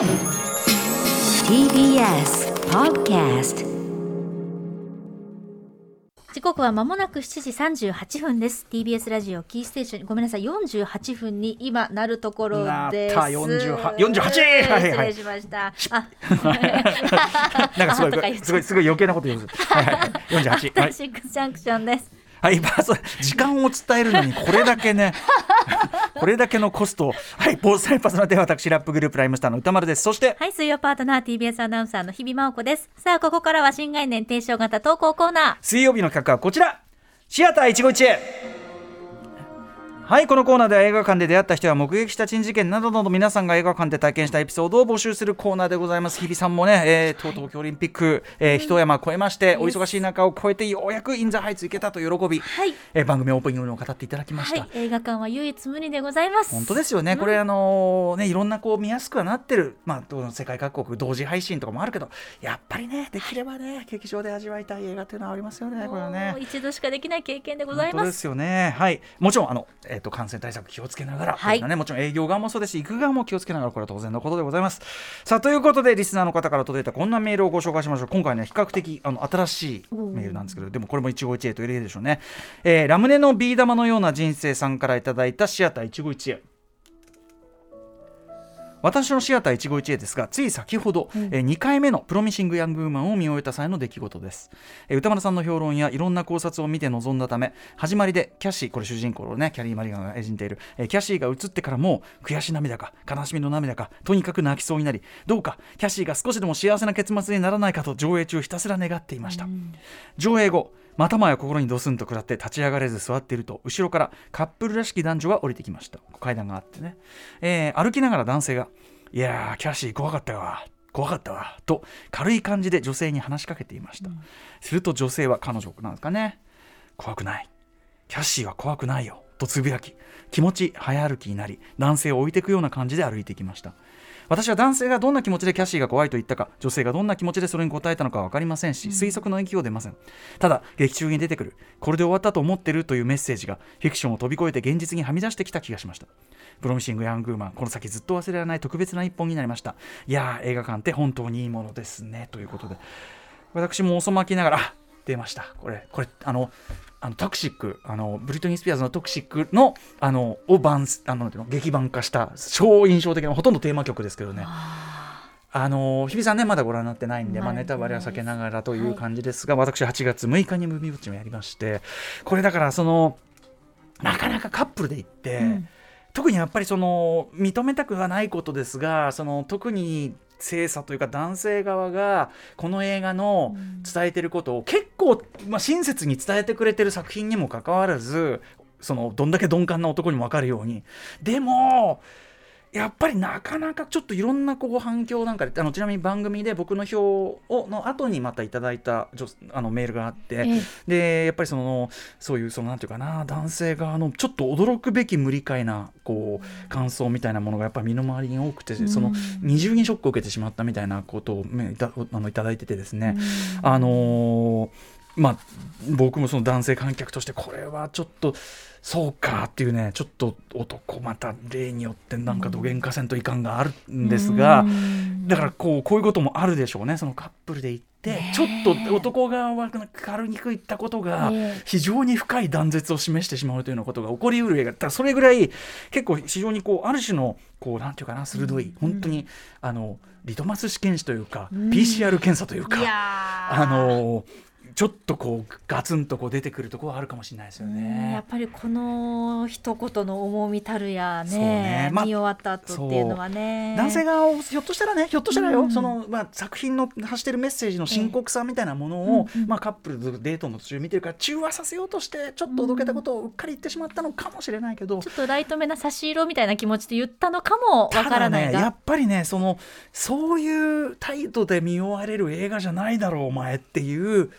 TBS Podcast 時刻は間もなく7時38分です。TBS ラジオキーステーションごめんなさい48分に今なるところです。なった。48 48はいはい失礼しました。あ なんかすごいすごいすごい余計なこと言うんです。はいはい。四十八。はい。シックスジャンクションです。はい時間を伝えるのにこれだけね。これだけのコストをはい防災パーソナリティは私ラップグループライムスターの歌丸です。そしてはい水曜パートナー TBS アナウンサーの日々真央子ですさあここからは新概念提唱型投稿コーナー水曜日の企画はこちら。シアター一期一会。はいこのコーナーでは映画館で出会った人や目撃した珍事件などなど皆さんが映画館で体験したエピソードを募集するコーナーでございます。日比さんもね、えー、とう東京オリンピック、えー、一山越えましてお忙しい中を越えてようやくインザハイツ行けたと喜び、はい。えー番組オープニングの語っていただきました、はい映画館は唯一無二でございます。本当ですよね、これあのねいろんなこう見やすくはなってる。まあどの世界各国同時配信とかもあるけどやっぱりねできればね劇場で味わいたい映画っていうのはありますよねこれはね。もう一度しかできない経験でございま本当ですすよね。はい。もちろんあのえっ、と感染対策気をつけながら、はい。ねもちろん営業側もそうですし行く側も気をつけながらこれは当然のことでございます。さあということでリスナーの方から届いたこんなメールをご紹介しましょう。今回ね比較的あの新しいメールなんですけどでもこれも一期一会と言えるでしょうね、えーラムネのビー玉のような人生さんからいただいたシアター一期一会私のシアター一期一会ですがつい先ほど、えー2回目のプロミシング・ヤング・ウーマンを見終えた際の出来事です、えー歌丸さんの評論やいろんな考察を見て臨んだため始まりでキャシーこれ主人公のねキャリー・マリガンが演じている、えーキャシーが映ってからもう悔しい涙か悲しみの涙かとにかく泣きそうになりどうかキャシーが少しでも幸せな結末にならないかと上映中ひたすら願っていました、上映後またもや心にドスンと食らって立ち上がれず座っていると後ろからカップルらしき男女が降りてきました。階段があってね、えー歩きながら男性が「いやーキャシー怖かったわ。怖かったわ」と軽い感じで女性に話しかけていました、すると女性は彼女なんですかね怖くない。キャシーは怖くないよ。とつぶやき気持ち早歩きになり男性を置いていくような感じで歩いていきました私は男性がどんな気持ちでキャシーが怖いと言ったか女性がどんな気持ちでそれに答えたのかは分かりませんし推測の域を出ません。ただ劇中に出てくる。これで終わったと思ってるというメッセージがフィクションを飛び越えて現実にはみ出してきた気がしました。プロミシング・ヤング・ウーマンこの先ずっと忘れられない特別な一本になりました。いやー映画館って本当にいいものですね。ということで。私も遅まきながらあ出ました。これこれあのあのトクシックあのブリトニー・スピアーズのトクシックのあのを版あのなんていうの劇版化した超印象的なほとんどテーマ曲ですけどね。あの日比さんねまだご覧になってないんで、まあ、ネタバレは避けながらという感じですが、私8月6日にムービーウォッチもやりましてこれだからそのなかなかカップルで行って、うん。特にやっぱりその認めたくはないことですがその特に性差というか男性側がこの映画の伝えてることを結構、まあ、親切に伝えてくれてる作品にもかかわらずそのどんだけ鈍感な男にも分かるように。でもやっぱりなかなかちょっといろんなこう反響なんかであのちなみに番組で僕の表をの後にまたいただいた女あのメールがあって、えでやっぱりそのそういうそのなんていうかな男性側のちょっと驚くべき無理解なこう感想みたいなものがやっぱり身の回りに多くて、その二重にショックを受けてしまったみたいなことを、ね、いたあのいただいててですね、あのーまあ僕もその男性観客としてこれはちょっとそうかっていうねちょっと男また例によってなんかどげんかせんといかんがあるんですが、だからこうこういうこともあるでしょうね。そのカップルで行って、ちょっと男側は軽にく言ったことがええ。非常に深い断絶を示してしまうというようなことが起こりうる映画。だそれぐらい結構非常にこうある種のこうなんていうかな鋭い、本当にあのリトマス試験紙というか、PCR 検査というかあのちょっとこうガツンとこう出てくるところはあるかもしれないですようんやねっ。ぱりこの一言の重みたるやねね。まあ見終わった後っていうのはね。男性側をひょっとしたらねひょっとしたらよ、うん。その、まあ、作品の発してるメッセージの深刻さみたいなものを、ええうん。うん。まあ、カップルでデートの途中見てるから中和させようとしてちょっとおどけたことをうっかり言ってしまったのかもしれないけど、ちょっとライトめな差し色みたいな気持ちで言ったのかもわからないが、ねやっぱりねそのそういう態度で見終われる映画じゃないだろうお前っていう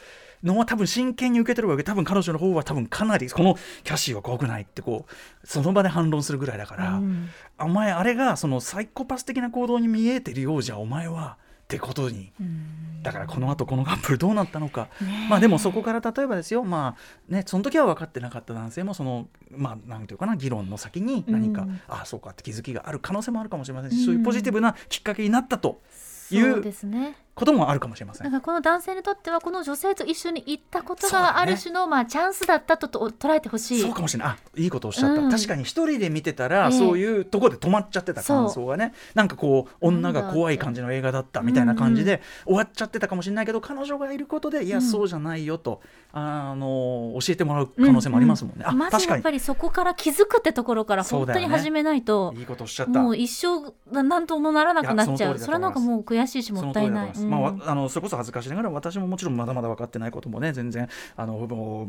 のは多分真剣に受け取るわけ多分彼女の方は多分かなりこのキャシーは怖くないってこうその場で反論するぐらいだから、うん。お前あれがそのサイコパス的な行動に見えてるようじゃお前はってことにうん。だからこの後このカップルどうなったのか、まあでもそこから例えばですよまあねその時は分かってなかった男性もそのまあなんていうかな議論の先に何か、うん。ああそうかって気づきがある可能性もあるかもしれませんし、うんそういうポジティブなきっかけになったといそううですねこともあるかもしれません。だからこの男性にとってはこの女性と一緒に行ったことがある種のまあチャンスだったとと捉えてほしい。そうかもしれない。あいいことをおっしゃった、うん。確かに一人で見てたら、ええそういうところで止まっちゃってた感想がね。なんかこう女が怖い感じの映画だったみたいな感じで終わっちゃってたかもしれないけど彼女がいることでいや、うんそうじゃないよとあの教えてもらう可能性もありますもんね、うまあ確かに。ずやっぱりそこから気づくってところから本当に始めないと、いいことおっしゃった。もう一生なんともならなくなっちゃう。それはなんかもう悔しいしもったいない。まあわあのそれこそ恥ずかしながら私ももちろんまだまだ分かってないこともね全然あの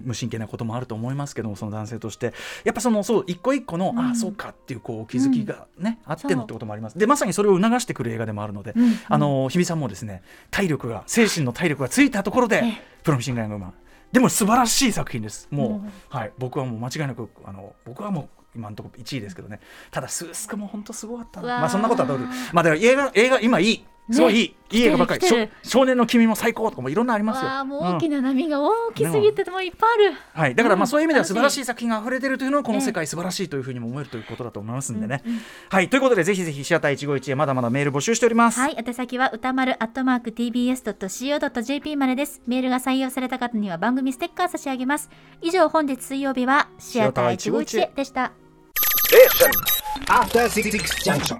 無神経なこともあると思いますけどもその男性としてやっぱそのそう一個一個の、うん。ああそうかっていうこう気づきがね、あってのってこともあります。でまさにそれを促してくる映画でもあるので、うん。あの日比さんもですね体力が精神の体力がついたところで、ええ。プロミシング・ヤングマン。でも素晴らしい作品です。もう、うん。はい。僕はもう間違いなくあの僕はもう今のところ1位ですけどね。ただスースクも本当すごかったまあそんなことはどうでまあだから映画映画今いいすごいいい、いい映画ばっかり少少年の君も最高とかもいろんなありますよわあもう大きうんな波が大きすぎてもういっぱいある。はい、だからまあうんそういう意味では素晴らしい作品が溢れてるというのはこの世界素晴らしいというふうにも思えるということだと思いますんでね。はいということでぜひぜひシアター151へまだまだメール募集しております。はい、宛先は歌丸アットマーク tbs.co.jp までです。メールが採用された方には番組ステッカー差し上げます。以上、本日水曜日はシアター151でした。After Six Junction.